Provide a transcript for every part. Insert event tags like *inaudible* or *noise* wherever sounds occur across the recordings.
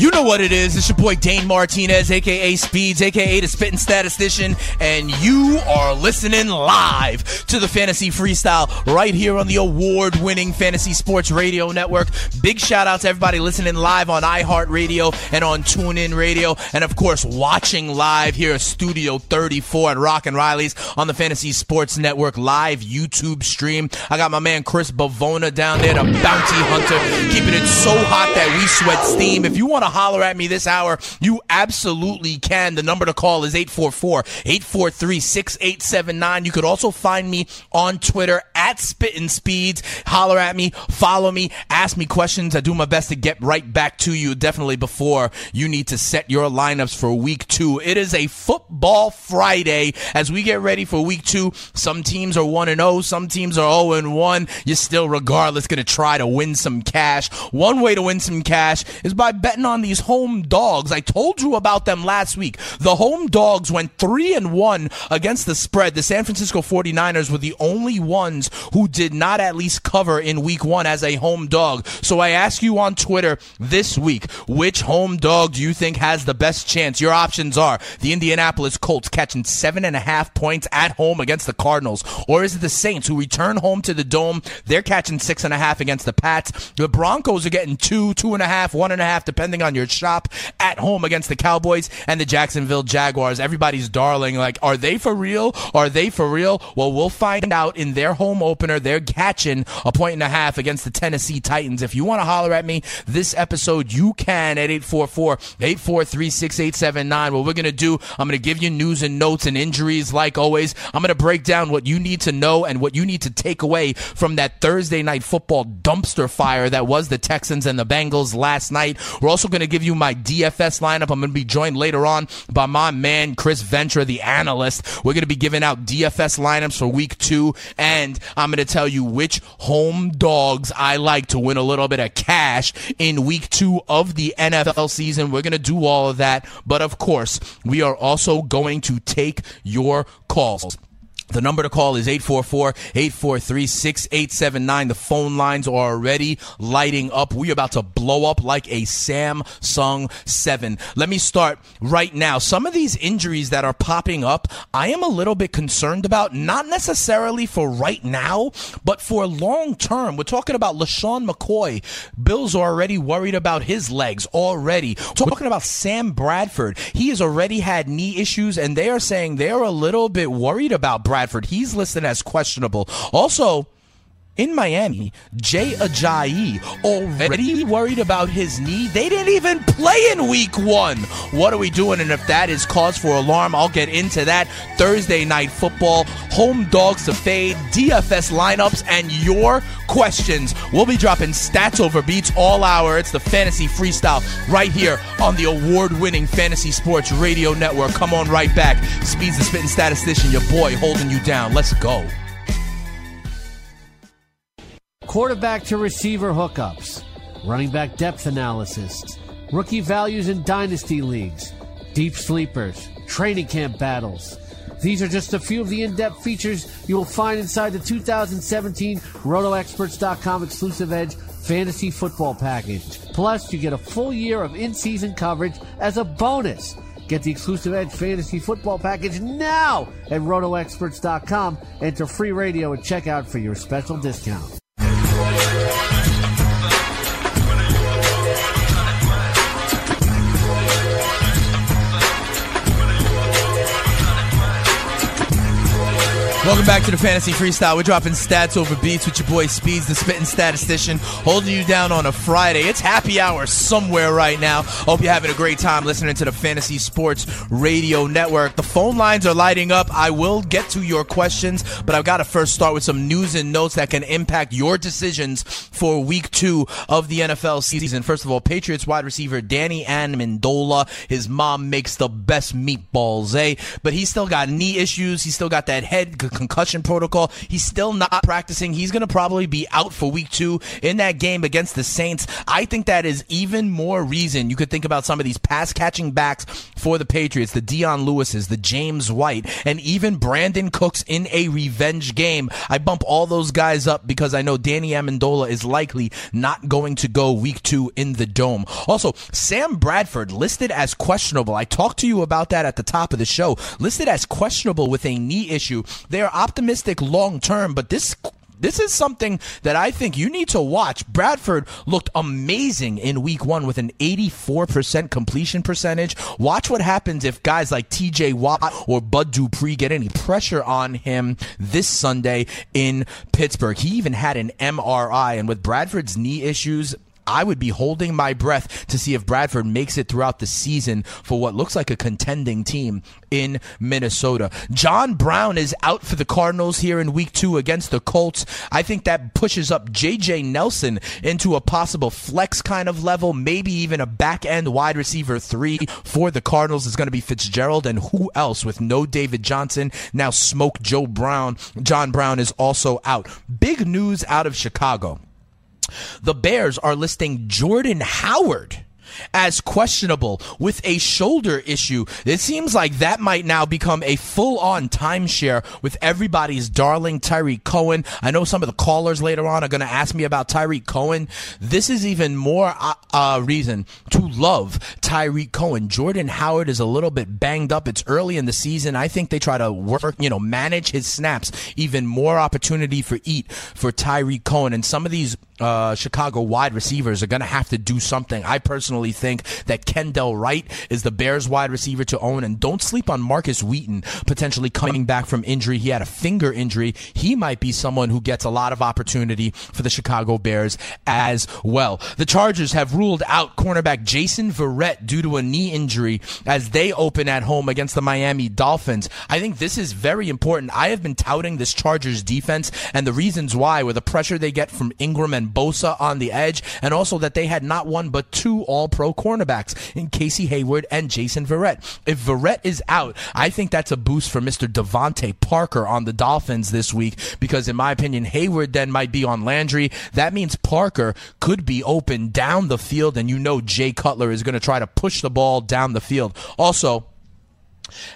You know what it is. It's your boy Dane Martinez, aka Speeds, aka the Spitting Statistician, and you are listening live to the Fantasy Freestyle right here on the award winning Fantasy Sports Radio Network. Big shout out to everybody listening live on iHeartRadio and on TuneIn Radio, and of course, watching live here at Studio 34 at Rock and Riley's on the Fantasy Sports Network live YouTube stream. I got my man Chris Bavona down there, the bounty hunter, keeping it so hot that we sweat steam. If you want to holler at me this hour, you absolutely can. The number to call is 844-843-6879. You could also find me on Twitter at Spittin' Speeds. Holler at me, follow me, ask me questions. I do my best to get right back to you definitely before you need to set your lineups for week two. It is a football Friday as we get ready for week two. Some teams are 1 and 0, some teams are 0 and 1. You're still regardless going to try to win some cash. One way to win some cash is by betting on these home dogs. I told you about them last week. The home dogs went 3 and 1 against the spread. The San Francisco 49ers were the only ones who did not at least cover in week 1 as a home dog. So I ask you on Twitter this week, which home dog do you think has the best chance? Your options are the Indianapolis Colts catching seven and a half points at home against the Cardinals, or is it the Saints who return home to the dome? They're catching six and a half against the Pats. The Broncos are getting two, two and a half, one and a half, depending on your shop at home against the Cowboys and the Jacksonville Jaguars. Everybody's darling. Like, are they for real? Are they for real? Well, we'll find out in their home opener. They're catching a point and a half against the Tennessee Titans. If you want to holler at me this episode, you can at 844 843 6879. What we're going to do, I'm going to give you news and notes and injuries like always. I'm going to break down what you need to know and what you need to take away from that Thursday night football dumpster fire that was the Texans and the Bengals last night. We're also going to give you my DFS lineup. I'm going to be joined later on by my man, Chris Ventura, the analyst. We're going to be giving out DFS lineups for week two, and I'm going to tell you which home dogs I like to win a little bit of cash in week two of the NFL season. We're going to do all of that, but of course, we are also going to take your calls. The number to call is 844-843-6879. The phone lines are already lighting up. We're about to blow up like a Samsung 7. Let me start right now. Some of these injuries that are popping up, I am a little bit concerned about, not necessarily for right now, but for long term. We're talking about LeSean McCoy. Bills are already worried about his legs already. We're talking about Sam Bradford. He has already had knee issues and they are saying they're a little bit worried about Bradford. He's listed as questionable. Also, in Miami, Jay Ajayi already worried about his knee. They didn't even play in week one. What are we doing? And if that is cause for alarm, I'll get into that. Thursday night football, home dogs to fade, DFS lineups, and your questions. We'll be dropping stats over beats all hour. It's the fantasy freestyle right here on the award winning Fantasy Sports Radio Network. Come on right back. Speeds the spitting statistician, your boy holding you down. Let's go. Quarterback to receiver hookups, running back depth analysis, rookie values in dynasty leagues, deep sleepers, training camp battles. These are just a few of the in depth features you will find inside the 2017 RotoExperts.com exclusive Edge fantasy football package. Plus, you get a full year of in season coverage as a bonus. Get the exclusive Edge fantasy football package now at RotoExperts.com. Enter free radio at checkout for your special discount. Welcome back to the Fantasy Freestyle. We're dropping stats over beats with your boy Speeds, the spitting statistician, holding you down on a Friday. It's happy hour somewhere right now. Hope you're having a great time listening to the Fantasy Sports Radio Network. The phone lines are lighting up. I will get to your questions, but I've got to first start with some news and notes that can impact your decisions for week two of the NFL season. First of all, Patriots wide receiver Danny Amendola. His mom makes the best meatballs, eh? But he's still got knee issues. He's still got that head concussion protocol. He's still not practicing. He's going to probably be out for week two in that game against the Saints. I think that is even more reason you could think about some of these pass catching backs for the Patriots, the Dion Lewises, the James White, and even Brandin Cooks in a revenge game. I bump all those guys up because I know Danny Amendola is likely not going to go week two in the dome. Also, Sam Bradford listed as questionable. I talked to you about that at the top of the show. Listed as questionable with a knee issue. They are optimistic long term, but this this is something that I think you need to watch. Bradford looked amazing in week one with an 84% completion percentage. Watch what happens if guys like TJ Watt or Bud Dupree get any pressure on him this Sunday in Pittsburgh. He even had an MRI, and with Bradford's knee issues, I would be holding my breath to see if Bradford makes it throughout the season for what looks like a contending team in Minnesota. John Brown is out for the Cardinals here in week two against the Colts. I think that pushes up JJ Nelson into a possible flex kind of level, maybe even a back end wide receiver three for the Cardinals is going to be Fitzgerald and who else with no David Johnson. Now smoke Joe Brown. John Brown is also out. Big news out of Chicago. The Bears are listing Jordan Howard as questionable with a shoulder issue. It seems like that might now become a full on timeshare with everybody's darling Tyree Cohen. I know some of the callers later on are going to ask me about Tyree Cohen. This is even more uh, uh, reason to love Tyree Cohen. Jordan Howard is a little bit banged up. It's early in the season. I think they try to work, you know, manage his snaps. Even more opportunity for eat for Tyree Cohen. And some of these uh, Chicago wide receivers are going to have to do something. I personally think that Kendall Wright is the Bears wide receiver to own, and don't sleep on Markus Wheaton potentially coming back from injury. He had a finger injury. He might be someone who gets a lot of opportunity for the Chicago Bears as well. The Chargers have ruled out cornerback Jason Verrett due to a knee injury as they open at home against the Miami Dolphins. I think this is very important. I have been touting this Chargers defense and the reasons why with the pressure they get from Ingram and Bosa on the edge, and also that they had not one but two All Pro cornerbacks in Casey Hayward and Jason Verrett. If Verrett is out, I think that's a boost for Mr. DeVante Parker on the Dolphins this week because, in my opinion, Hayward then might be on Landry. That means Parker could be open down the field, and you know Jay Cutler is going to try to push the ball down the field. Also,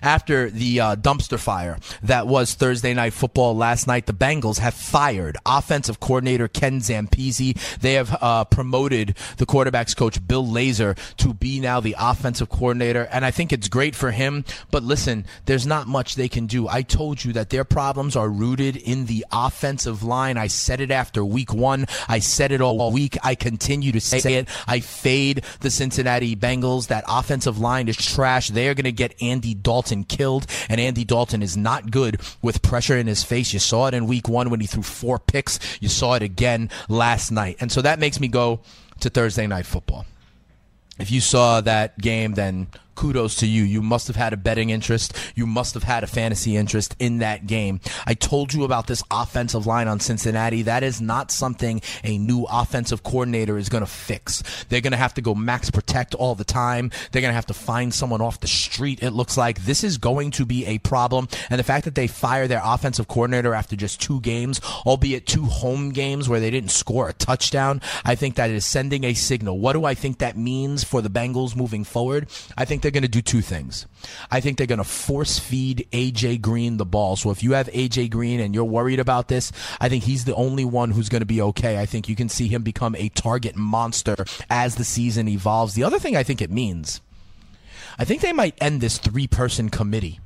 after the uh, dumpster fire that was Thursday night football last night, the Bengals have fired offensive coordinator Ken Zampese. They have uh, promoted the quarterbacks coach Bill Lazor to be now the offensive coordinator, and I think it's great for him. But listen, there's not much they can do. I told you that their problems are rooted in the offensive line. I said it after week one. I said it all week. I continue to say it. I fade the Cincinnati Bengals. That offensive line is trash. They are going to get Andy Dalton killed, and Andy Dalton is not good with pressure in his face. You saw it in week one when he threw four picks. You saw it again last night. And so that makes me go to Thursday night football. If you saw that game, then kudos to you. You must have had a betting interest. You must have had a fantasy interest in that game. I told you about this offensive line on Cincinnati. That is not something a new offensive coordinator is going to fix. They're going to have to go max protect all the time. They're going to have to find someone off the street. It looks like this is going to be a problem. And the fact that they fire their offensive coordinator after just two games, albeit two home games where they didn't score a touchdown, I think that is sending a signal. What do I think that means for the Bengals moving forward? I think they're going to do two things. I think they're going to force feed AJ Green the ball. So if you have AJ Green and you're worried about this, I think he's the only one who's going to be okay. I think you can see him become a target monster as the season evolves. The other thing I think it means, I think they might end this three person committee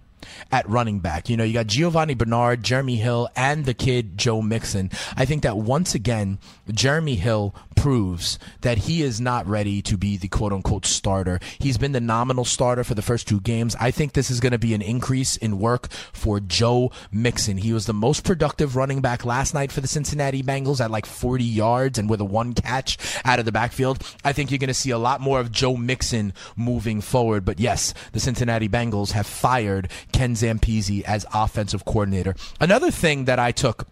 at running back. You know, you got Giovani Bernard, Jeremy Hill, and the kid Joe Mixon. I think that once again, Jeremy Hill proves that he is not ready to be the quote unquote starter. He's been the nominal starter for the first two games. I think this is going to be an increase in work for Joe Mixon. He was the most productive running back last night for the Cincinnati Bengals at like 40 yards and with a one catch out of the backfield. I think you're going to see a lot more of Joe Mixon moving forward. But yes, the Cincinnati Bengals have fired Ken Zampese as offensive coordinator. Another thing that I took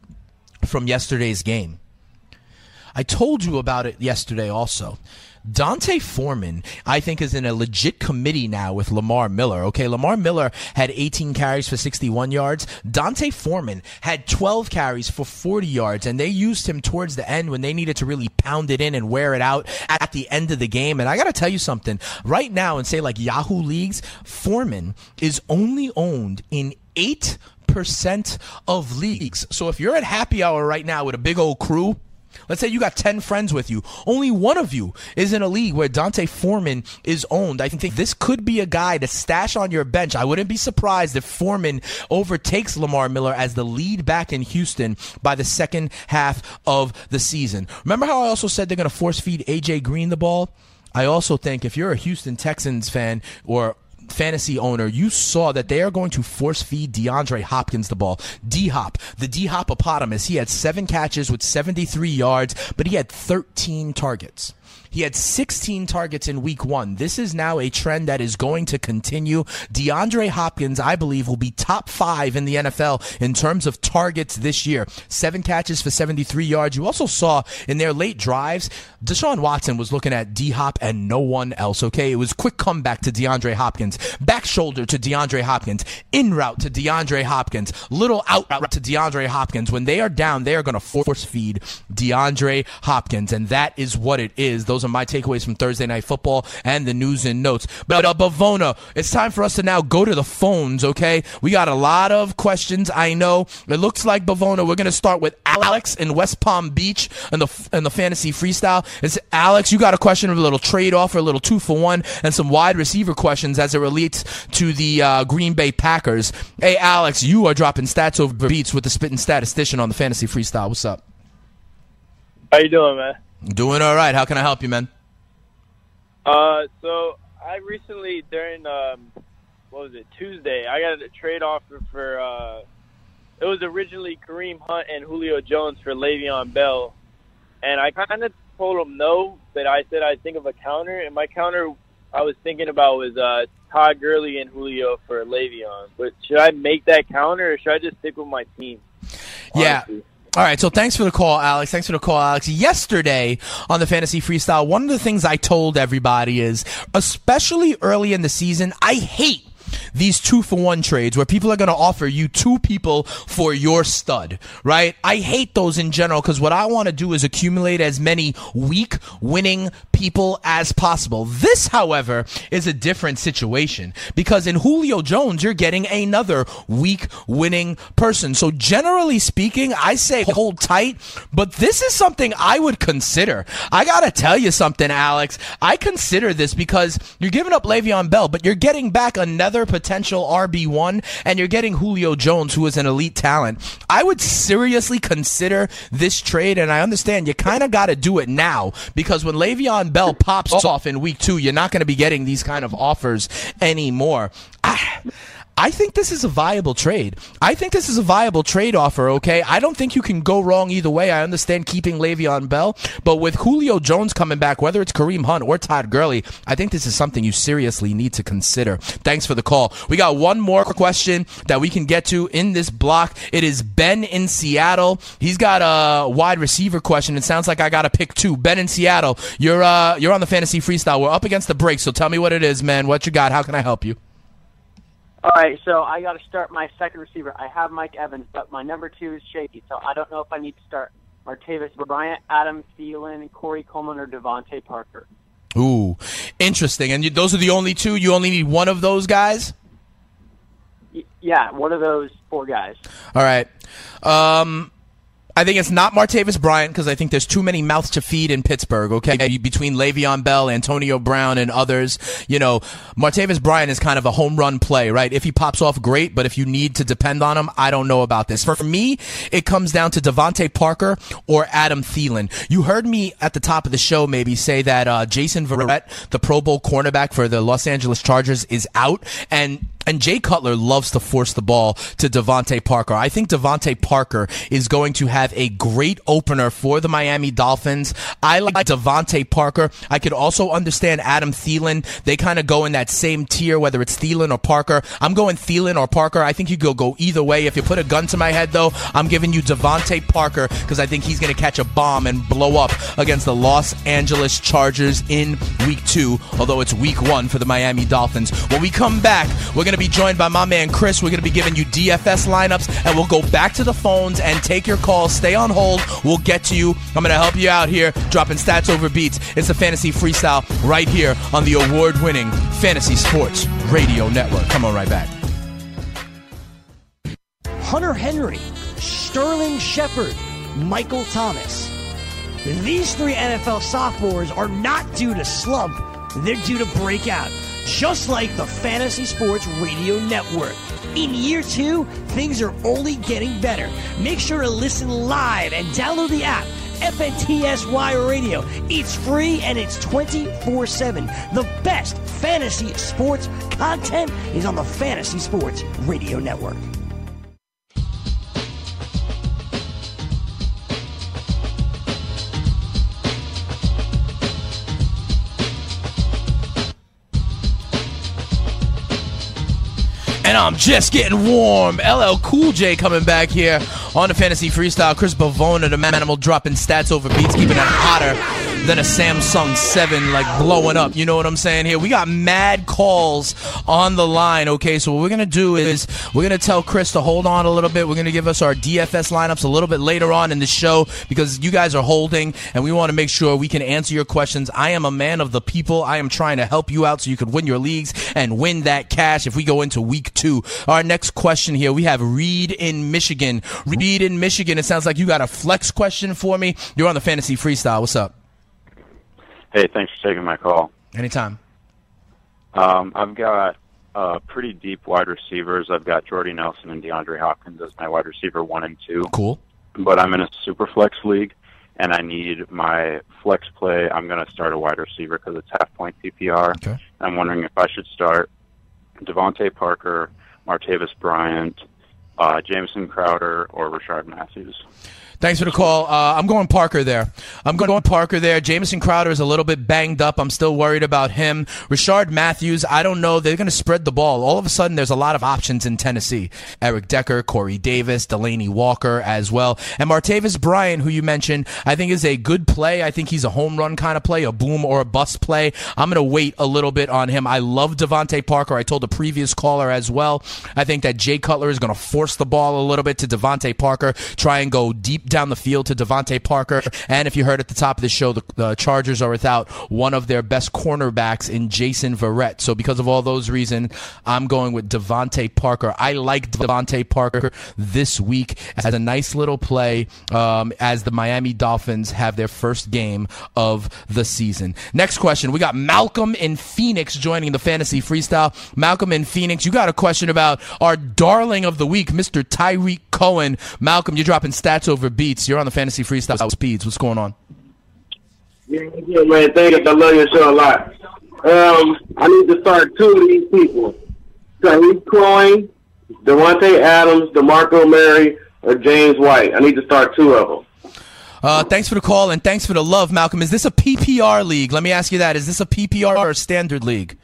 from yesterday's game I told you about it yesterday also. D'Onta Foreman, I think, is in a legit committee now with Lamar Miller. Okay, Lamar Miller had 18 carries for 61 yards. D'Onta Foreman had 12 carries for 40 yards, and they used him towards the end when they needed to really pound it in and wear it out at the end of the game. And I got to tell you something right now, and say like Yahoo leagues, Foreman is only owned in eight percent of leagues. So if you're at happy hour right now with a big old crew Let's say you got 10 friends with you. Only one of you is in a league where D'Onta Foreman is owned. I think this could be a guy to stash on your bench. I wouldn't be surprised if Foreman overtakes Lamar Miller as the lead back in Houston by the second half of the season. Remember how I also said they're going to force feed AJ Green the ball? I also think if you're a Houston Texans fan or fantasy owner, you saw that they are going to force feed DeAndre Hopkins the ball. D Hop, the D Hopopotamus, he had seven catches with 73 yards, but he had 13 targets. He had 16 targets in week one. This is now a trend that is going to continue. DeAndre Hopkins, I believe, will be top five in the NFL in terms of targets this year. Seven catches for 73 yards. You also saw in their late drives, Deshaun Watson was looking at D Hop and no one else, okay? It was quick comeback to DeAndre Hopkins, back shoulder to DeAndre Hopkins, in route to DeAndre Hopkins, little out route to DeAndre Hopkins. When they are down, they are going to force feed DeAndre Hopkins, and that is what it is. Those my takeaways from Thursday Night Football and the news and notes. But uh, Bavona, it's time for us to now go to the phones, okay? We got a lot of questions, I know. It looks like Bavona, we're going to start with Alex in West Palm Beach and the, and the fantasy freestyle. It's Alex, you got a question of a little trade offer, a little two for one, and some wide receiver questions as it relates to the uh, Green Bay Packers. Hey, Alex, you are dropping stats over beats with the spitting statistician on the fantasy freestyle. What's up? How you doing, man? Doing all right. How can I help you, man? Uh, so I recently during um, what was it Tuesday? I got a trade offer for. Uh, it was originally Kareem Hunt and Julio Jones for Le'Veon Bell, and I kind of told him no. But I said I'd think of a counter, and my counter I was thinking about was uh, Todd Gurley and Julio for Le'Veon. But should I make that counter, or should I just stick with my team? Yeah. All right, so thanks for the call, Alex. Thanks for the call, Alex. Yesterday on the Fantasy Freestyle, one of the things I told everybody is, especially early in the season, I hate these two for one trades where people are going to offer you two people for your stud, right? I hate those in general because what I want to do is accumulate as many weak winning people as possible. This, however, is a different situation because in Julio Jones, you're getting another weak winning person. So generally speaking, I say hold tight, but this is something I would consider. I got to tell you something, Alex. I consider this because you're giving up Le'Veon Bell, but you're getting back another potential RB1 and you're getting Julio Jones, who is an elite talent. I would seriously consider this trade, and I understand you kind of got to do it now because when Le'Veon Bell pops oh. off in week two, you're not going to be getting these kind of offers anymore. I, I think this is a viable trade. I think this is a viable trade offer, okay? I don't think you can go wrong either way. I understand keeping Le'Veon Bell, but with Julio Jones coming back, whether it's Kareem Hunt or Todd Gurley, I think this is something you seriously need to consider. Thanks for the call. We got one more question that we can get to in this block. It is Ben in Seattle. He's got a wide receiver question. It sounds like I got to pick two. Ben in Seattle, you're uh, you're on the fantasy freestyle. We're up against the break, so tell me what it is, man. What you got? How can I help you? All right, so I got to start my second receiver. I have Mike Evans, but my number two is shaky, so I don't know if I need to start Martavis Bryant, Adam Thielen, Corey Coleman, or DeVante Parker. Ooh, interesting. And you, those are the only two. You only need one of those guys. Y- yeah, one of those four guys. All right. Um, I think it's not Martavis Bryant because I think there's too many mouths to feed in Pittsburgh. Okay, between Le'Veon Bell, Antonio Brown, and others, you know, Martavis Bryant is kind of a home run play, right? If he pops off, great. But if you need to depend on him, I don't know about this. For me, it comes down to DeVante Parker or Adam Thielen. You heard me at the top of the show maybe say that uh, Jason Verrett, the Pro Bowl cornerback for the Los Angeles Chargers, is out, and and Jay Cutler loves to force the ball to DeVante Parker. I think DeVante Parker is going to have a great opener for the Miami Dolphins. I like DeVante Parker. I could also understand Adam Thielen. They kind of go in that same tier, whether it's Thielen or Parker. I'm going Thielen or Parker. I think you go go either way. If you put a gun to my head, though, I'm giving you DeVante Parker because I think he's going to catch a bomb and blow up against the Los Angeles Chargers in week two, although it's week one for the Miami Dolphins. When we come back, we're going to be joined by my man Chris. We're going to be giving you DFS lineups, and we'll go back to the phones and take your calls. Stay on hold. We'll get to you. I'm going to help you out here, dropping stats over beats. It's the Fantasy Freestyle right here on the award winning Fantasy Sports Radio Network. Come on right back. Hunter Henry, Sterling Shepard, Michael Thomas. These three NFL sophomores are not due to slump, they're due to break out, just like the Fantasy Sports Radio Network. In year two, things are only getting better. Make sure to listen live and download the app. FNTSY Radio. It's free and it's 24 7. The best fantasy sports content is on the Fantasy Sports Radio Network. And I'm just getting warm. LL Cool J coming back here on the Fantasy Freestyle. Chris Bavona, the manimal, dropping stats over beats, keeping it hotter than a Samsung 7, like blowing up. You know what I'm saying here? We got mad calls on the line, okay? So what we're going to do is we're going to tell Chris to hold on a little bit. We're going to give us our DFS lineups a little bit later on in the show because you guys are holding and we want to make sure we can answer your questions. I am a man of the people. I am trying to help you out so you can win your leagues and win that cash if we go into week two. Our next question here, we have Reed in Michigan. Reed in Michigan, it sounds like you got a flex question for me. You're on the Fantasy Freestyle. What's up? Hey, thanks for taking my call. Anytime. Um, I've got uh, pretty deep wide receivers. I've got Jordy Nelson and DeAndre Hopkins as my wide receiver one and two. Cool. But I'm in a super flex league, and I need my flex play. I'm going to start a wide receiver because it's half point PPR. Okay. I'm wondering if I should start DeVante Parker, Martavis Bryant, uh, Jamison Crowder, or Rishard Matthews. Thanks for the call. Uh, I'm going Parker there. I'm going Parker there. Jamison Crowder is a little bit banged up. I'm still worried about him. Rishard Matthews, I don't know. They're going to spread the ball. All of a sudden, there's a lot of options in Tennessee. Eric Decker, Corey Davis, Delanie Walker as well. And Martavis Bryant, who you mentioned, I think is a good play. I think he's a home run kind of play, a boom or a bust play. I'm going to wait a little bit on him. I love DeVante Parker. I told the previous caller as well. I think that Jay Cutler is going to force the ball a little bit to DeVante Parker, try and go deep down the field to DeVante Parker. And if you heard at the top of the show, the, the Chargers are without one of their best cornerbacks in Jason Verrett. So because of all those reasons, I'm going with DeVante Parker. I like DeVante Parker this week as a nice little play um, as the Miami Dolphins have their first game of the season. Next question. We got Malcolm in Phoenix joining the fantasy freestyle. Malcolm in Phoenix, you got a question about our darling of the week, Mr. Tyreek Cohen. Malcolm, you're dropping stats over beats. You're on the fantasy freestyle speeds. What's going on? Yeah, yeah, man. Thank you. I love your show a lot. Um, I need to start two of these people: Tyreek Cohen, Davante Adams, DeMarco Murray, or James White. I need to start two of them. Uh, thanks for the call and thanks for the love, Malcolm. Is this a PPR league? Let me ask you that. Is this a PPR or a standard league?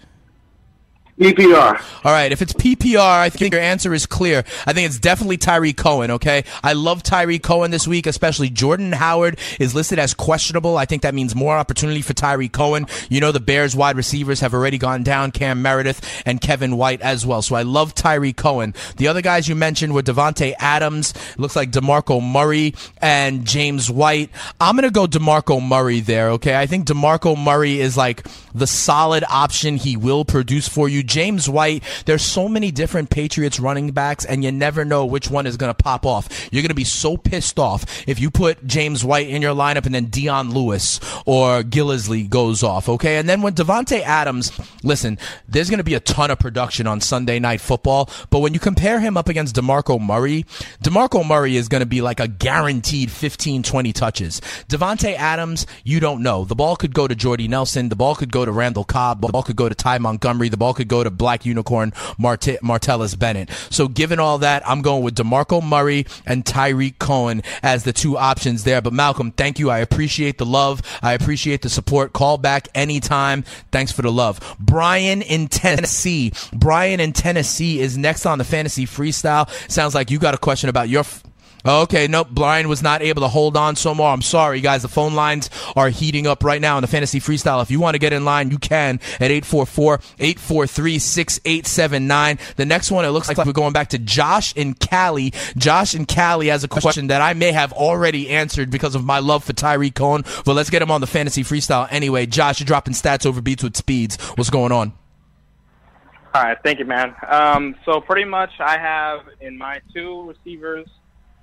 PPR. All right. If it's PPR, I think your answer is clear. I think it's definitely Tyree Cohen. Okay. I love Tyree Cohen this week, especially Jordan Howard is listed as questionable. I think that means more opportunity for Tyree Cohen. You know, the Bears wide receivers have already gone down, Cam Meredith and Kevin White as well. So I love Tyree Cohen. The other guys you mentioned were Davante Adams. Looks like DeMarco Murray and James White. I'm going to go DeMarco Murray there. Okay. I think DeMarco Murray is like the solid option. He will produce for you you, James White, there's so many different Patriots running backs, and you never know which one is going to pop off. You're going to be so pissed off if you put James White in your lineup and then Dion Lewis or Gillislee goes off, okay? And then when Davante Adams, listen, there's going to be a ton of production on Sunday Night Football, but when you compare him up against DeMarco Murray, DeMarco Murray is going to be like a guaranteed 15, 20 touches. Davante Adams, you don't know. The ball could go to Jordy Nelson. The ball could go to Randall Cobb. The ball could go to Ty Montgomery. The ball could go to Black Unicorn Mart- Martellus Bennett. So given all that, I'm going with DeMarco Murray and Tyreek Cohen as the two options there. But Malcolm, thank you. I appreciate the love. I appreciate the support. Call back anytime. Thanks for the love. Brian in Tennessee. Brian in Tennessee is next on the fantasy freestyle. Sounds like you got a question about your. F- Okay, nope. Brian was not able to hold on so more. I'm sorry, guys. The phone lines are heating up right now in the fantasy freestyle. If you want to get in line, you can at 844-843-6879. The next one, it looks like we're going back to Josh and Cali. Josh and Cali has a question that I may have already answered because of my love for Tyree Cohen, but let's get him on the fantasy freestyle anyway. Josh, you're dropping stats over beats with speeds. What's going on? All right, thank you, man. Um, so pretty much, I have in my two receivers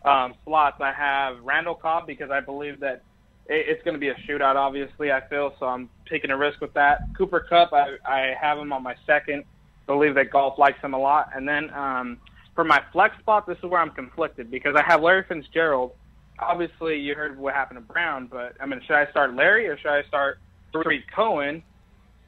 um, slots, I have Randall Cobb because I believe that it, it's going to be a shootout. Obviously, I feel so. I'm taking a risk with that. Cooper Kupp, I, I have him on my second. Believe that Goff likes him a lot, and then um, for my flex spot, this is where I'm conflicted because I have Larry Fitzgerald. Obviously, you heard what happened to Brown, but I mean, should I start Larry or should I start Tarik Cohen?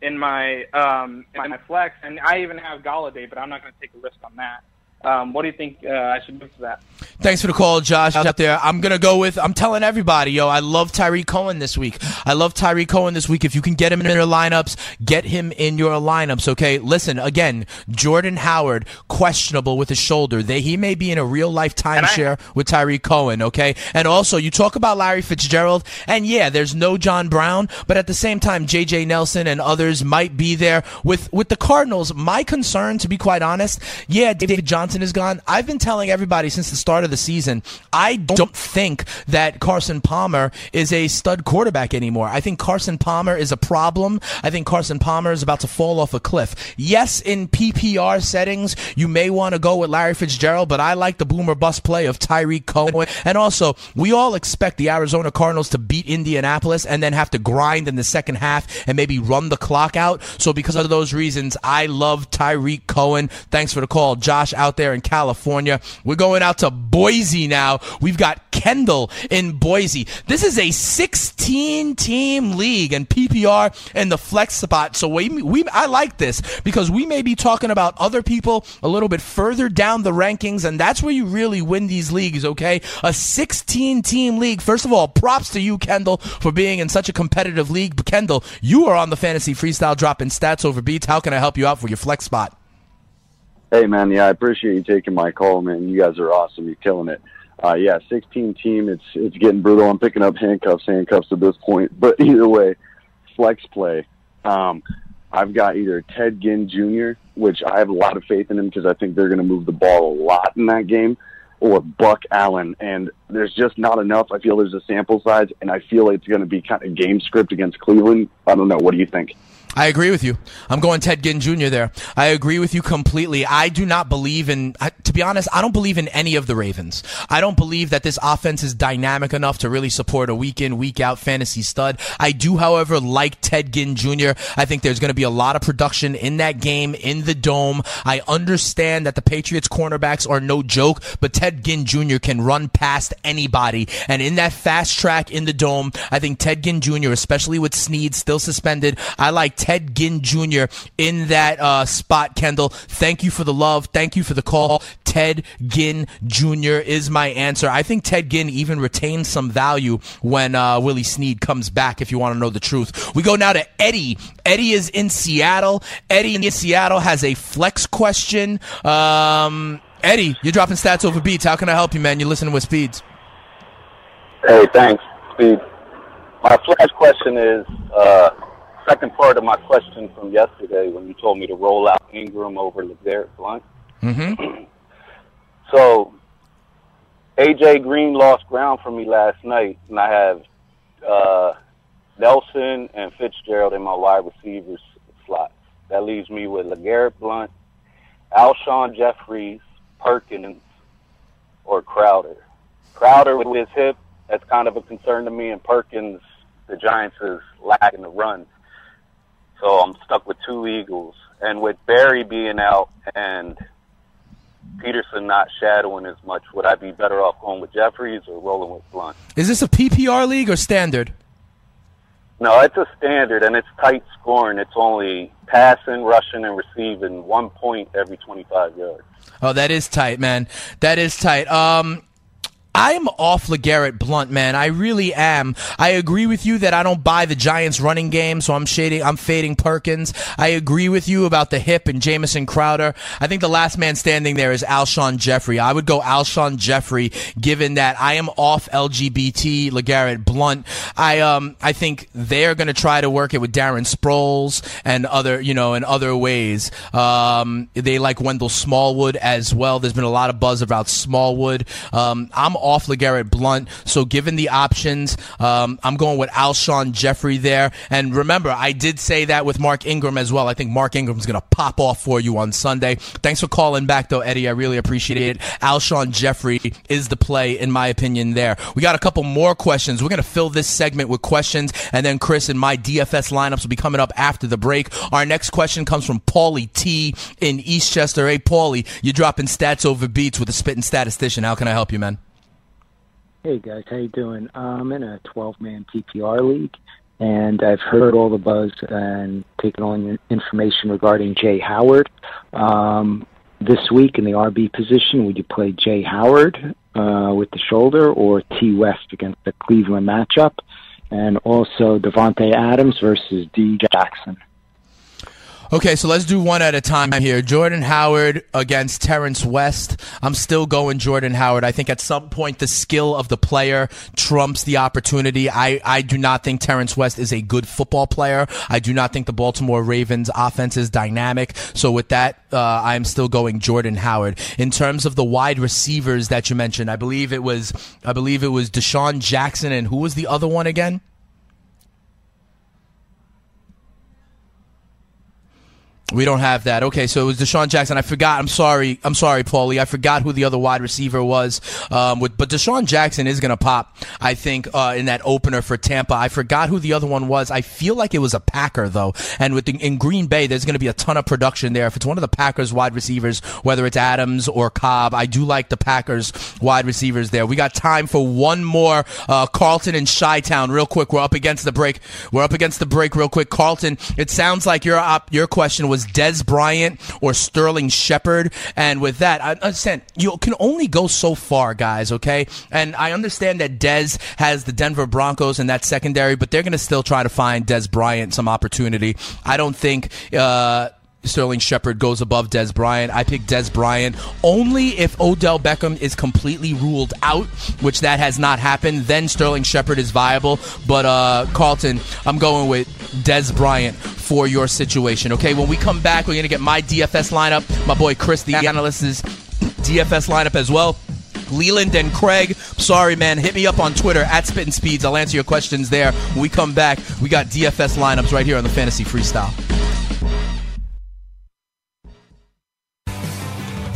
in my um in my flex, and I even have Golladay, but I'm not going to take a risk on that. Um, what do you think uh, I should do for that? Thanks for the call, Josh. Out there, I'm gonna go with. I'm telling everybody, yo, I love Tyree Cohen this week. I love Tyree Cohen this week. If you can get him in your lineups, get him in your lineups. Okay, listen again. Jordan Howard questionable with his shoulder. They he may be in a real life timeshare with Tyree Cohen. Okay, and also you talk about Larry Fitzgerald, and yeah, there's no John Brown, but at the same time, J.J. Nelson and others might be there with with the Cardinals. My concern, to be quite honest, yeah, David Johnson is gone. I've been telling everybody since the start of the season, I don't think that Carson Palmer is a stud quarterback anymore. I think Carson Palmer is a problem. I think Carson Palmer is about to fall off a cliff. Yes, in PPR settings, you may want to go with Larry Fitzgerald, but I like the boomer bust play of Tarik Cohen. *laughs* And also, we all expect the Arizona Cardinals to beat Indianapolis and then have to grind in the second half and maybe run the clock out. So because of those reasons, I love Tarik Cohen. Thanks for the call. Josh out there in California. We're going out to Boise now. We've got Kendall in Boise. This is a 16 team league and PPR and the flex spot. So we, we I like this because we may be talking about other people a little bit further down the rankings and that's where you really win these leagues, okay? A 16 team league. First of all, props to you Kendall for being in such a competitive league. Kendall, you are on the fantasy freestyle dropping stats over beats. How can I help you out for your flex spot? Hey man, yeah, I appreciate you taking my call, man. You guys are awesome. You're killing it. Uh, yeah, 16 team. It's it's getting brutal. I'm picking up handcuffs, handcuffs at this point. *laughs* But either way, flex play. Um, I've got either Ted Ginn Jr., which I have a lot of faith in him because I think they're going to move the ball a lot in that game, or Buck Allen. And there's just not enough. I feel there's a sample size, and I feel it's going to be kind of game script against Cleveland. I don't know. What do you think? I agree with you. I'm going Ted Ginn Jr. there. I agree with you completely. I do not believe in, to be honest, I don't believe in any of the Ravens. I don't believe that this offense is dynamic enough to really support a week in, week out fantasy stud. I do, however, like Ted Ginn Jr. I think there's going to be a lot of production in that game in the dome. I understand that the Patriots cornerbacks are no joke, but Ted Ginn Jr. can run past anybody. And in that fast track in the dome, I think Ted Ginn Jr., especially with Snead still suspended, I like Ted Ginn Jr. in that uh, spot, Kendall. Thank you for the love. Thank you for the call. Ted Ginn Jr. is my answer. I think Ted Ginn even retains some value when uh, Willie Snead comes back, if you want to know the truth. We go now to Eddie. Eddie is in Seattle. Eddie in Seattle has a flex question. Um, Eddie, you're dropping stats over beats. How can I help you, man? You're listening with speeds. Hey, thanks, Speed. My flash question is uh, second part of my question from yesterday when you told me to roll out Ingram over LeGarrette Blunt. Mm-hmm. *clears throat* So AJ Green lost ground for me last night, and I have uh, Nelson and Fitzgerald in my wide receivers slots. That leaves me with LeGarrette Blunt, Alshon Jeffries, Perkins, or Crowder. Crowder with his hip, that's kind of a concern to me, and Perkins, the Giants is lacking the run. So I'm stuck with two Eagles. And with Barry being out and Peterson not shadowing as much, would I be better off going with Jeffries or rolling with Blunt? Is this a PPR league or standard? No, it's a standard and it's tight scoring. It's only passing, rushing, and receiving one point every 25 yards. Oh, that is tight, man. That is tight. Um, I'm off LeGarrette Blunt, man. I really am. I agree with you that I don't buy the Giants running game, so I'm shading I'm fading Perkins. I agree with you about the hip and Jamison Crowder. I think the last man standing there is Alshon Jeffery. I would go Alshon Jeffery given that I am off LGBT LeGarrette Blunt. I um I think they're gonna try to work it with Darren Sproles and other you know in other ways. Um they like Wendell Smallwood as well. There's been a lot of buzz about Smallwood. Um I'm off LeGarrette Blunt. So given the options, um, I'm going with Alshon Jeffery there. And remember, I did say that with Mark Ingram as well. I think Mark Ingram's going to pop off for you on Sunday. Thanks for calling back, though, Eddie. I really appreciate it. Alshon Jeffery is the play, in my opinion, there. We got a couple more questions. We're going to fill this segment with questions, and then Chris and my DFS lineups will be coming up after the break. Our next question comes from Paulie T in Eastchester. Hey, Paulie, you're dropping stats over beats with a spitting statistician. How can I help you, man? Hey guys, how you doing? I'm in a 12-man PPR league, and I've heard all the buzz and taken all your information regarding Jay Howard. Um, this week in the RB position, would you play Jay Howard uh, with the shoulder or T West against the Cleveland matchup? And also Davante Adams versus D Jackson. Okay, so let's do one at a time here. Jordan Howard against Terrance West. I'm still going Jordan Howard. I think at some point the skill of the player trumps the opportunity. I, I do not think Terrance West is a good football player. I do not think the Baltimore Ravens offense is dynamic. So with that, uh, I'm still going Jordan Howard. In terms of the wide receivers that you mentioned, I believe it was I believe it was DeSean Jackson and who was the other one again? We don't have that. Okay, so it was DeSean Jackson. I forgot. I'm sorry. I'm sorry, Paulie. I forgot who the other wide receiver was. Um, with, but DeSean Jackson is going to pop, I think, uh, in that opener for Tampa. I forgot who the other one was. I feel like it was a Packer, though. And with the, in Green Bay, there's going to be a ton of production there. If it's one of the Packers wide receivers, whether it's Adams or Cobb, I do like the Packers wide receivers there. We got time for one more. Uh, Carlton and Chi Town, real quick. We're up against the break. We're up against the break, real quick. Carlton, it sounds like your op- your question was Dez Bryant or Sterling Shepard. And with that, I understand you can only go so far, guys, okay? And I understand that Dez has the Denver Broncos in that secondary, but they're going to still try to find Dez Bryant some opportunity. I don't think. Uh, Sterling Shepard goes above Dez Bryant. I pick Dez Bryant only if Odell Beckham is completely ruled out, which that has not happened. Then Sterling Shepard is viable. But uh, Carlton, I'm going with Dez Bryant for your situation. Okay, when we come back, we're gonna get my DFS lineup. My boy Chris, the analyst's DFS lineup as well. Leland and Craig. Sorry, man. Hit me up on Twitter at Spittin' Speeds. I'll answer your questions there. When we come back, we got DFS lineups right here on the Fantasy Freestyle.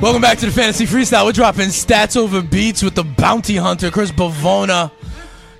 Welcome back to the Fantasy Freestyle. We're dropping stats over beats with the bounty hunter, Chris Bavona.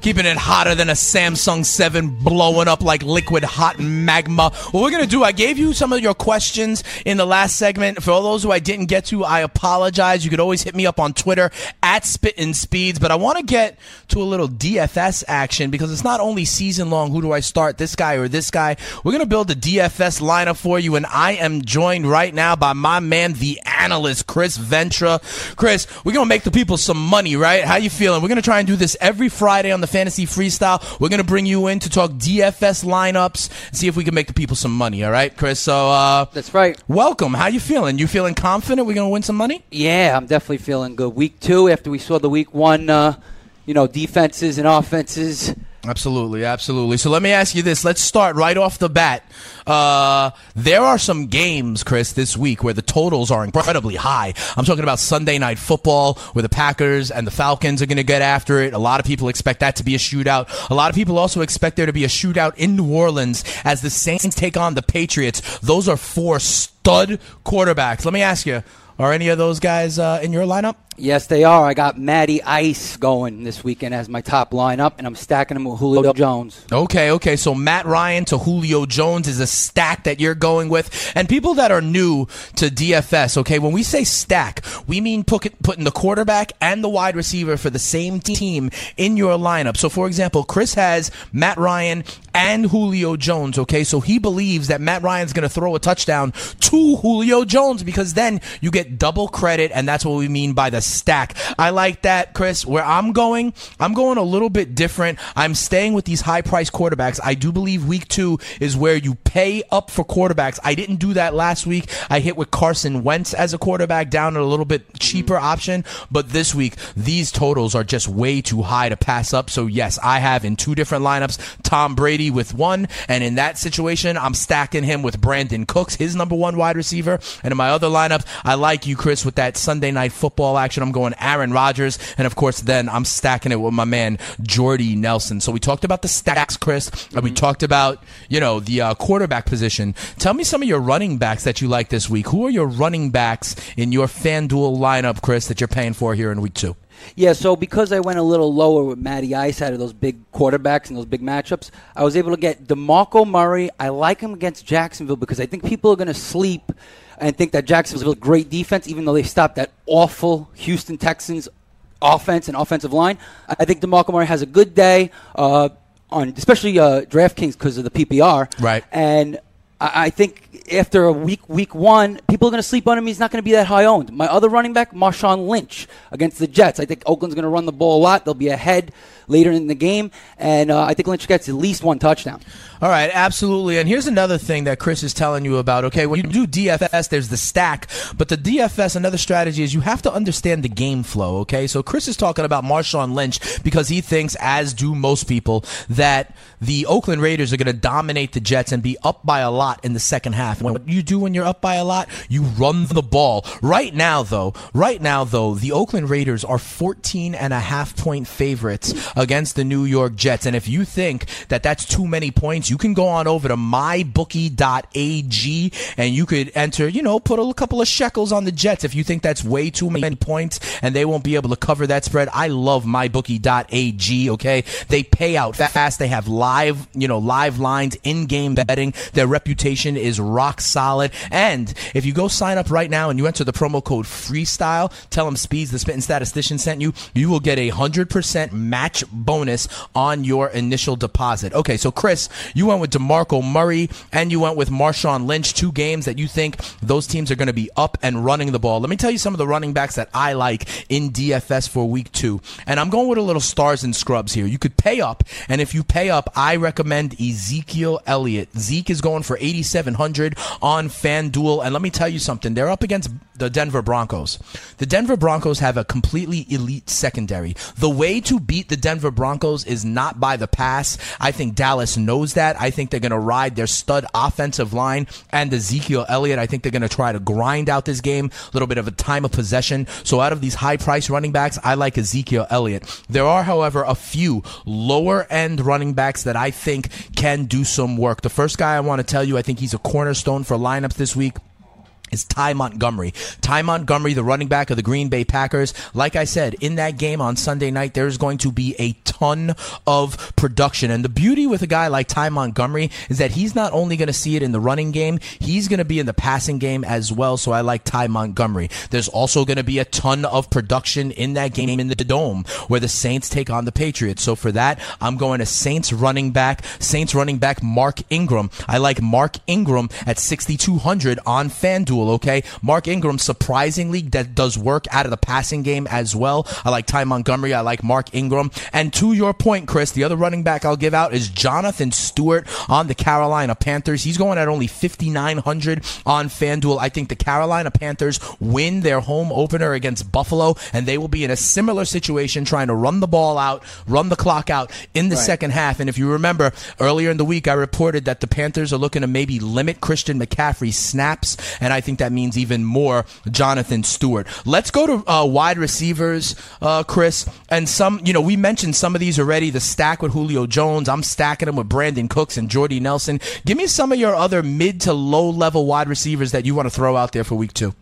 Keeping it hotter than a Samsung 7 blowing up like liquid hot magma. What we're going to do, I gave you some of your questions in the last segment. For all those who I didn't get to, I apologize. You could always hit me up on Twitter at Spittin' Speeds, but I want to get to a little DFS action because it's not only season long, who do I start, this guy or this guy. We're going to build a DFS lineup for you, and I am joined right now by my man, the analyst, Chris Ventra. Chris, we're going to make the people some money, right? How you feeling? We're going to try and do this every Friday on the Fantasy Freestyle. We're going to bring you in to talk DFS lineups, see if we can make the people some money. All right, Chris. So uh, that's right. Welcome. How you feeling? You feeling confident we're going to win some money? Yeah, I'm definitely feeling good. Week two, after we saw the week one, uh, you know, defenses and offenses. Absolutely, absolutely. So let me ask you this. Let's start right off the bat. Uh, there are some games, Chris, this week where the totals are incredibly high. I'm talking about Sunday night football where the Packers and the Falcons are going to get after it. A lot of people expect that to be a shootout. A lot of people also expect there to be a shootout in New Orleans as the Saints take on the Patriots. Those are four stud quarterbacks. Let me ask you, are any of those guys uh, in your lineup? Yes, they are. I got Matty Ice going this weekend as my top lineup, and I'm stacking him with Julio Jones. Okay, okay. So Matt Ryan to Julio Jones is a stack that you're going with. And people that are new to DFS, okay, when we say stack, we mean putting the quarterback and the wide receiver for the same team in your lineup. So, for example, Chris has Matt Ryan and Julio Jones, okay? So he believes that Matt Ryan's going to throw a touchdown to Julio Jones because then you get double credit, and that's what we mean by the stack. I like that, Chris. Where I'm going, I'm going a little bit different. I'm staying with these high price quarterbacks. I do believe week two is where you pay up for quarterbacks. I didn't do that last week. I hit with Carson Wentz as a quarterback down at a little bit cheaper mm. option. But this week, these totals are just way too high to pass up. So, yes, I have in two different lineups Tom Brady with one. And in that situation, I'm stacking him with Brandin Cooks, his number one wide receiver. And in my other lineup, I like you, Chris, with that Sunday night football action. I'm going Aaron Rodgers. And of course, then I'm stacking it with my man, Jordy Nelson. So we talked about the stacks, Chris. And we talked about, you know, the uh, quarterback position. Tell me some of your running backs that you like this week. Who are your running backs in your FanDuel lineup, Chris, that you're paying for here in week two? Yeah, so because I went a little lower with Matty Ice out of those big quarterbacks and those big matchups, I was able to get DeMarco Murray. I like him against Jacksonville because I think people are going to sleep and think that Jacksonville's a great defense, even though they stopped that awful Houston Texans offense and offensive line. I think DeMarco Murray has a good day uh, on, especially uh, DraftKings because of the PPR. Right. And I, I think after a week, week one, people are going to sleep on him. He's not going to be that high owned. My other running back, Marshawn Lynch, against the Jets. I think Oakland's going to run the ball a lot. They'll be ahead later in the game, and uh, I think Lynch gets at least one touchdown. All right, absolutely. And here's another thing that Chris is telling you about. Okay, when you do DFS, there's the stack, but the DFS, another strategy is you have to understand the game flow. Okay, so Chris is talking about Marshawn Lynch because he thinks, as do most people, that the Oakland Raiders are going to dominate the Jets and be up by a lot in the second half. What you do when you're up by a lot, you run the ball. Right now, though, right now, though, the Oakland Raiders are 14 and a half point favorites against the New York Jets. And if you think that that's too many points, you can go on over to mybookie.ag and you could enter, you know, put a couple of shekels on the Jets if you think that's way too many points and they won't be able to cover that spread. I love mybookie.ag, okay? They pay out fast. They have live, you know, live lines, in-game betting. Their reputation is rock solid. And if you go sign up right now and you enter the promo code freestyle, tell them Speeds, the spitting statistician sent you, you will get a 100% match bonus on your initial deposit. Okay, so Chris, you went with DeMarco Murray and you went with Marshawn Lynch, two games that you think those teams are going to be up and running the ball. Let me tell you some of the running backs that I like in DFS for week two. And I'm going with a little stars and scrubs here. You could pay up, and if you pay up, I recommend Ezekiel Elliott. Zeke is going for 8,700 on FanDuel. And let me tell you something, they're up against the Denver Broncos. The Denver Broncos have a completely elite secondary. The way to beat the Denver Broncos is not by the pass. I think Dallas knows that. I think they're going to ride their stud offensive line and Ezekiel Elliott. I think they're going to try to grind out this game, a little bit of a time of possession. So out of these high price running backs, I like Ezekiel Elliott. There are, however, a few lower end running backs that I think can do some work. The first guy I want to tell you, I think he's a cornerstone for lineups this week is Ty Montgomery. Ty Montgomery, the running back of the Green Bay Packers. Like I said, in that game on Sunday night, there's going to be a ton of production. And the beauty with a guy like Ty Montgomery is that he's not only going to see it in the running game, he's going to be in the passing game as well. So I like Ty Montgomery. There's also going to be a ton of production in that game in the Dome where the Saints take on the Patriots. So for that, I'm going to Saints running back, Saints running back Mark Ingram. I like Mark Ingram at 6,200 on FanDuel okay? Mark Ingram surprisingly that does work out of the passing game as well. I like Ty Montgomery. I like Mark Ingram. And to your point, Chris, the other running back I'll give out is Jonathan Stewart on the Carolina Panthers. He's going at only 5,900 on FanDuel. I think the Carolina Panthers win their home opener against Buffalo, and they will be in a similar situation trying to run the ball out, run the clock out in the Right. second half. And if you remember, earlier in the week, I reported that the Panthers are looking to maybe limit Christian McCaffrey's snaps, and I think that means even more Jonathan Stewart. Let's go to uh, wide receivers, uh, Chris, and some. You know, we mentioned some of these already. The stack with Julio Jones. I'm stacking them with Brandin Cooks and Jordy Nelson. Give me some of your other mid to low level wide receivers that you want to throw out there for week two.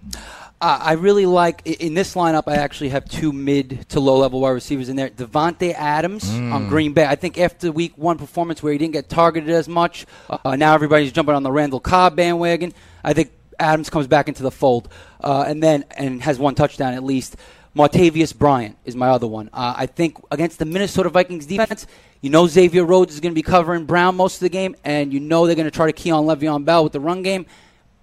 Uh, I really like in this lineup. I actually have two mid to low level wide receivers in there. Davante Adams Mm. on Green Bay. I think after week one performance where he didn't get targeted as much, uh, now everybody's jumping on the Randall Cobb bandwagon. I think Adams comes back into the fold, uh, and then and has one touchdown at least. Martavis Bryant is my other one. Uh, I think against the Minnesota Vikings defense, you know Xavier Rhodes is going to be covering Brown most of the game, and you know they're going to try to key on Le'Veon Bell with the run game.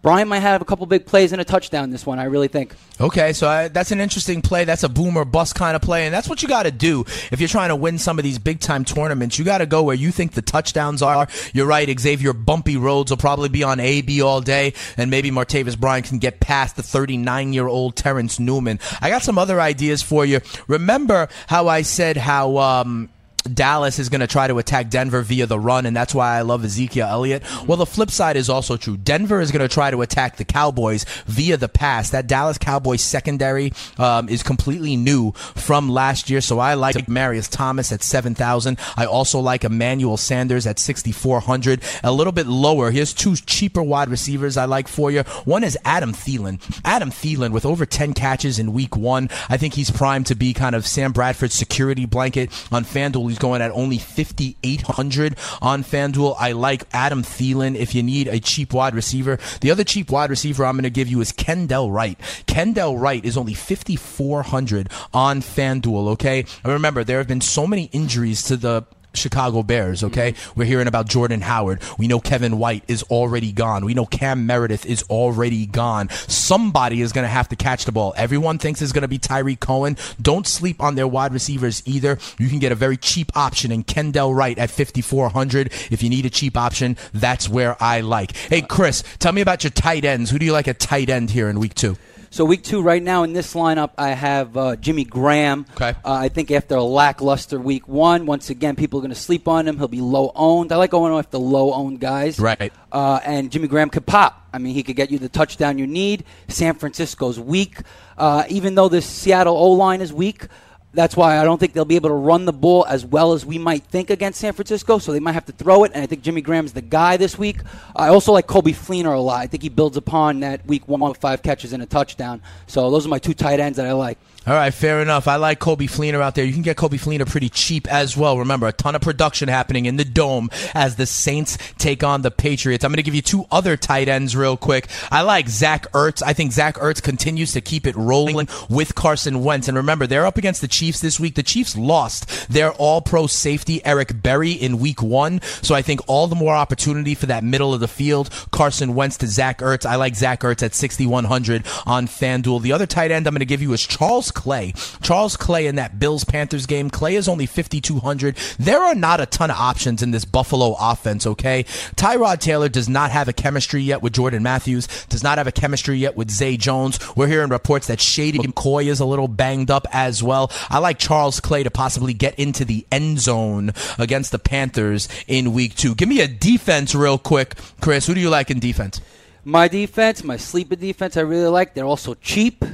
Bryant might have a couple big plays and a touchdown this one. I really think. Okay, so I, that's an interesting play. That's a boomer bust kind of play, and that's what you got to do if you're trying to win some of these big time tournaments. You got to go where you think the touchdowns are. You're right, Xavier Bumpy Roads will probably be on AB all day, and maybe Martavis Bryant can get past the 39 year old Terrence Newman. I got some other ideas for you. Remember how I said how. Um, Dallas is going to try to attack Denver via the run, and that's why I love Ezekiel Elliott. Well, the flip side is also true. Denver is going to try to attack the Cowboys via the pass. That Dallas Cowboys secondary um, is completely new from last year, so I like Marius Thomas at 7,000. I also like Emmanuel Sanders at 6,400. A little bit lower. Here's two cheaper wide receivers I like for you. One is Adam Thielen. Adam Thielen with over 10 catches in week one. I think he's primed to be kind of Sam Bradford's security blanket on FanDuel. He's going at only 5,800 on FanDuel. I like Adam Thielen if you need a cheap wide receiver. The other cheap wide receiver I'm going to give you is Kendall Wright. Kendall Wright is only 5,400 on FanDuel, okay? And remember, there have been so many injuries to the Chicago Bears, okay? Mm-hmm. We're hearing about Jordan Howard. We know Kevin White is already gone. We know Cam Meredith is already gone. Somebody is going to have to catch the ball. Everyone thinks it's going to be Tarik Cohen. Don't sleep on their wide receivers either. You can get a very cheap option in Kendall Wright at 5400 If you need a cheap option, that's where I like. Hey Chris, tell me about your tight ends. Who do you like at tight end here in week 2? So week two, right now in this lineup, I have uh, Jimmy Graham. Okay. Uh, I think after a lackluster week one, once again, people are going to sleep on him. He'll be low owned. I like going after low owned guys. Right. Uh, and Jimmy Graham could pop. I mean, he could get you the touchdown you need. San Francisco's weak. Uh, even though the Seattle O line is weak, that's why I don't think they'll be able to run the ball as well as we might think against San Francisco. So they might have to throw it, and I think Jimmy Graham's the guy this week. I also like Coby Fleener a lot. I think he builds upon that week one with five catches and a touchdown. So those are my two tight ends that I like. All right, fair enough. I like Coby Fleener out there. You can get Coby Fleener pretty cheap as well. Remember, a ton of production happening in the dome as the Saints take on the Patriots. I'm going to give you two other tight ends real quick. I like Zach Ertz. I think Zach Ertz continues to keep it rolling with Carson Wentz. And remember, they're up against the Chiefs this week. The Chiefs lost their all pro safety, Eric Berry, in week one. So I think all the more opportunity for that middle of the field. Carson Wentz to Zach Ertz. I like Zach Ertz at 6,100 on FanDuel. The other tight end I'm going to give you is Charles Clay. Charles Clay in that Bills Panthers game. Clay is only 5,200. There are not a ton of options in this Buffalo offense, okay? Tyrod Taylor does not have a chemistry yet with Jordan Matthews, does not have a chemistry yet with Zay Jones. We're hearing reports that Shady McCoy is a little banged up as well. I like Charles Clay to possibly get into the end zone against the Panthers in week two. Give me a defense real quick, Chris. Who do you like in defense? My defense, my sleeper defense, I really like. They're also cheap.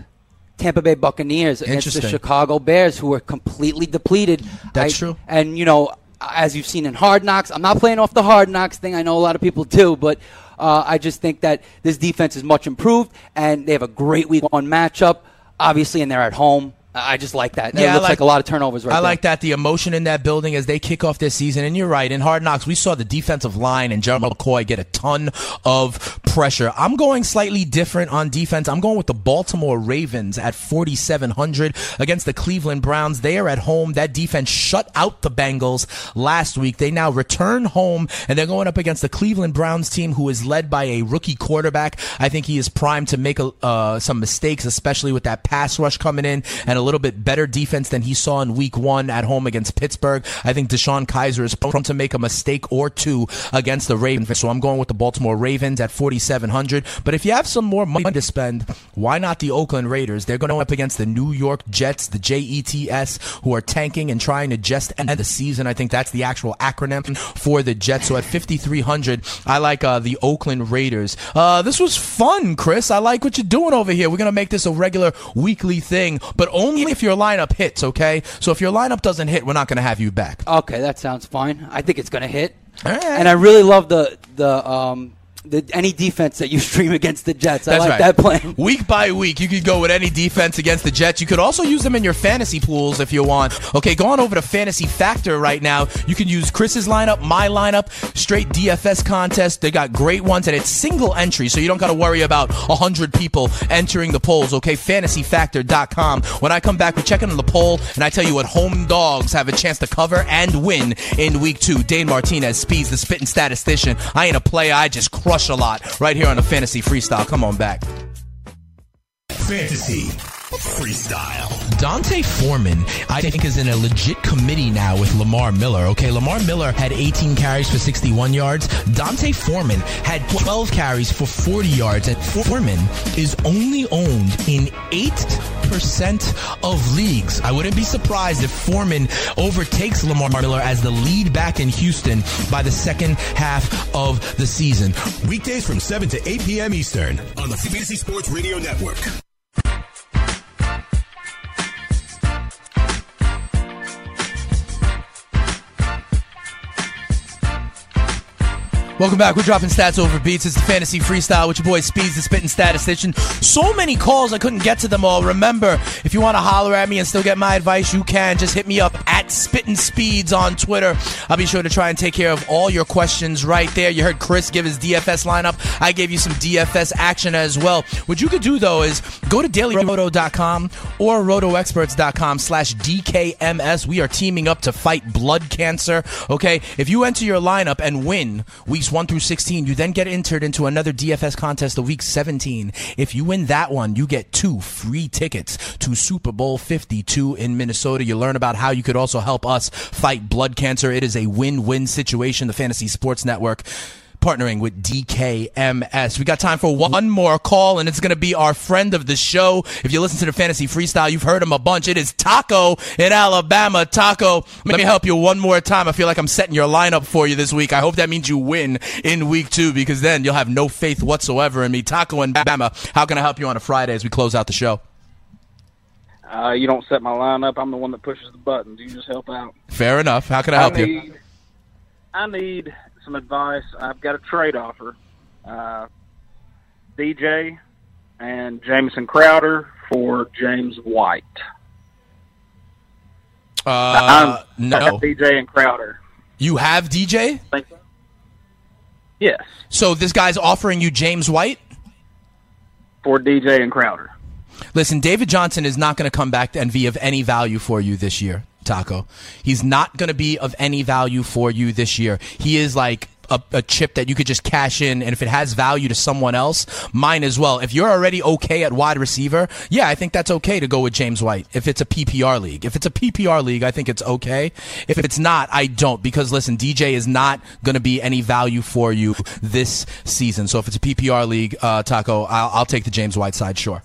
Tampa Bay Buccaneers against the Chicago Bears, who are completely depleted. That's I- true. And you know, as you've seen in Hard Knocks, I'm not playing off the Hard Knocks thing. I know a lot of people do, but Uh, I just think that this defense is much improved, and they have a great week one matchup, obviously, and they're at home. I just like that. Yeah, it looks like- like, a lot of turnovers right I there. like that the emotion in that building as they kick off this season. And you're right. In Hard Knocks, we saw the defensive line and Gerald McCoy get a ton of pressure. I'm going slightly different on defense. I'm going with the Baltimore Ravens at 4,700 against the Cleveland Browns. They are at home. That defense shut out the Bengals last week. They now return home and they're going up against the Cleveland Browns team who is led by a rookie quarterback. I think he is primed to make a, uh, some mistakes, especially with that pass rush coming in and a little bit better defense than he saw in week one at home against Pittsburgh. I think DeShone Kizer is prone to make a mistake or two against the Ravens. So I'm going with the Baltimore Ravens at 4,700. But if you have some more money to spend, why not the Oakland Raiders? They're going up against the New York Jets, the JETS, who are tanking and trying to just end the season. I think that's the actual acronym for the Jets. So at 5,300, I like uh, the Oakland Raiders. Uh, this was fun, Chris. I like what you're doing over here. We're going to make this a regular weekly thing, but only if your lineup hits, okay? So if your lineup doesn't hit, we're not going to have you back. Okay, that sounds fine. I think it's going to hit. And I really love the the um the any defense that you *laughs* stream against the Jets. I That's like right. that plan. *laughs* Week by week, you could go with any defense against the Jets. You could also use them in your fantasy pools if you want. Okay, go on over to Fantasy Factor right now. You can use Chris's lineup, my lineup, straight DFS contest. They got great ones, and it's single entry, so you don't got to worry about 100 people entering the polls. Okay, fantasyfactor.com. When I come back, we're checking on the poll, and I tell you what home dogs have a chance to cover and win in week two. Dane Martinez, Speeds, the spitting statistician. I ain't a player, I just crush a lot right here on the Fantasy Freestyle. Come on back. Fantasy freestyle. D'Onta Foreman, I think, is in a legit committee now with Lamar Miller. Okay, Lamar Miller had 18 carries for 61 yards. D'Onta Foreman had 12 carries for 40 yards. And Foreman is only owned in 8% of leagues. I wouldn't be surprised if Foreman overtakes Lamar Miller as the lead back in Houston by the second half of the season. Weekdays from 7 to 8 p.m. Eastern on the Fantasy Sports Radio Network. Welcome back. We're dropping stats over beats. It's the fantasy freestyle with your boy Speeds, the spitting statistician. So many calls, I couldn't get to them all. Remember, if you want to holler at me and still get my advice, you can. Just hit me up at Spitting Speeds on Twitter. I'll be sure to try and take care of all your questions right there. You heard Chris give his DFS lineup. I gave you some DFS action as well. What you could do though is go to dailyroto.com or rotoexperts.com slash DKMS. We are teaming up to fight blood cancer. Okay. If you enter your lineup and win weeks 1 through 16, you then get entered into another DFS contest the week 17. If you win that one, you get two free tickets to Super Bowl 52 in Minnesota. You learn about how you could also help us fight blood cancer. It is a win-win situation. The Fantasy Sports Network partnering with DKMS. We got time for one more call, and it's going to be our friend of the show. If you listen to the Fantasy Freestyle, you've heard him a bunch. It is Taco in Alabama. Taco, let me help you one more time. I feel like I'm setting your lineup for you this week. I hope that means you win in week two because then you'll have no faith whatsoever in me. Taco in Alabama, how can I help you on a Friday as we close out the show? Uh, you don't set my lineup. I'm the one that pushes the buttons. You just help out. Fair enough. How can I help you? need, I need some advice. I've got a trade offer. Uh, DJ and Jamison Crowder for James White. Uh, no. have DJ and Crowder. You have DJ? Yes. So this guy's offering you James White? For DJ and Crowder. Listen, David Johnson is not going to come back and be of any value for you this year, Taco. He's not going to be of any value for you this year. He is like a, a chip that you could just cash in, and if it has value to someone else, mine as well. If you're already okay at wide receiver, yeah, I think that's okay to go with James White. If it's a PPR league, if it's a PPR league, I think it's okay. If it's not, I don't because listen, DJ is not going to be any value for you this season. So if it's a PPR league, uh, Taco, I'll, I'll take the James White side, sure.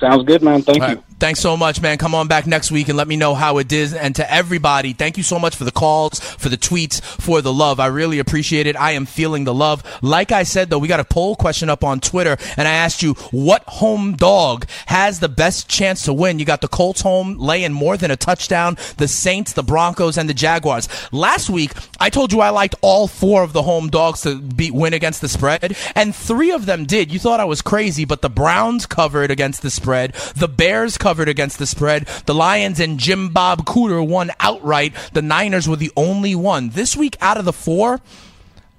Sounds good, man. Thank you. Thanks so much, man. Come on back next week and let me know how it is. And to everybody, thank you so much for the calls, for the tweets, for the love. I really appreciate it. I am feeling the love. Like I said, though, we got a poll question up on Twitter, and I asked you what home dog has the best chance to win. You got the Colts home laying more than a touchdown, the Saints, the Broncos, and the Jaguars. Last week, I told you I liked all four of the home dogs to beat win against the spread, and three of them did. You thought I was crazy, but the Browns covered against the spread, the Bears covered against the spread, the Lions and Jim Bob Cooter won outright. The Niners were the only one. This week, out of the four,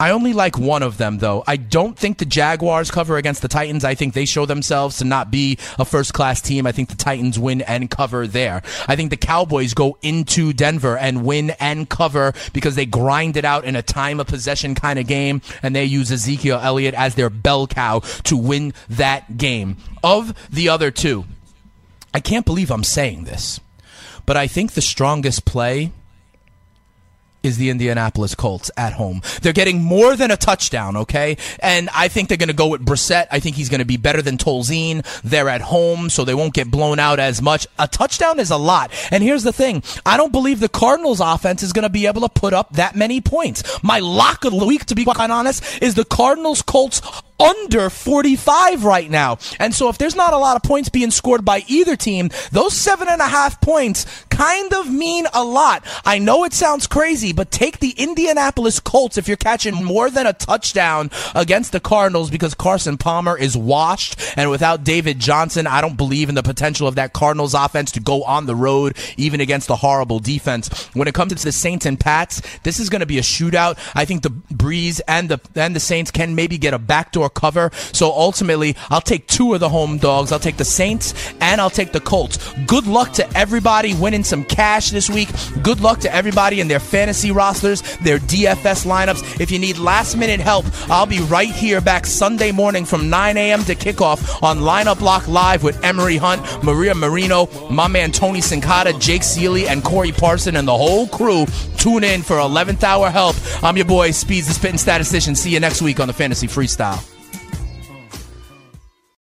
I only like one of them, though. I don't think the Jaguars cover against the Titans. I think they show themselves to not be a first class team. I think the Titans win and cover there. I think the Cowboys go into Denver and win and cover because they grind it out in a time of possession kind of game, and they use Ezekiel Elliott as their bell cow to win that game. Of the other two, I can't believe I'm saying this, but I think the strongest play is the Indianapolis Colts at home. They're getting more than a touchdown, okay? And I think they're going to go with Brissett. I think he's going to be better than Tolzien. They're at home, so they won't get blown out as much. A touchdown is a lot. And here's the thing. I don't believe the Cardinals offense is going to be able to put up that many points. My lock of the week, to be quite honest, is the Cardinals Colts under 45 right now. And so if there's not a lot of points being scored by either team, those seven and a half points kind of mean a lot. I know it sounds crazy, but take the Indianapolis Colts if you're catching more than a touchdown against the Cardinals because Carson Palmer is washed. And without David Johnson, I don't believe in the potential of that Cardinals offense to go on the road, even against a horrible defense. When it comes to the Saints and Pats, this is going to be a shootout. I think the Brees and the, and the Saints can maybe get a backdoor cover. So ultimately, I'll take two of the home dogs. I'll take the Saints and I'll take the Colts. Good luck to everybody winning some cash this week. Good luck to everybody in their fantasy rosters, their DFS lineups. If you need last minute help, I'll be right here back Sunday morning from 9 a.m. to kickoff on Lineup Block Live with Emery Hunt, Maria Marino, my man Tony Sincata, Jake Seeley, and Corey Parson and the whole crew. Tune in for 11th hour help. I'm your boy, Speeds the Spitting Statistician. See you next week on the Fantasy Freestyle.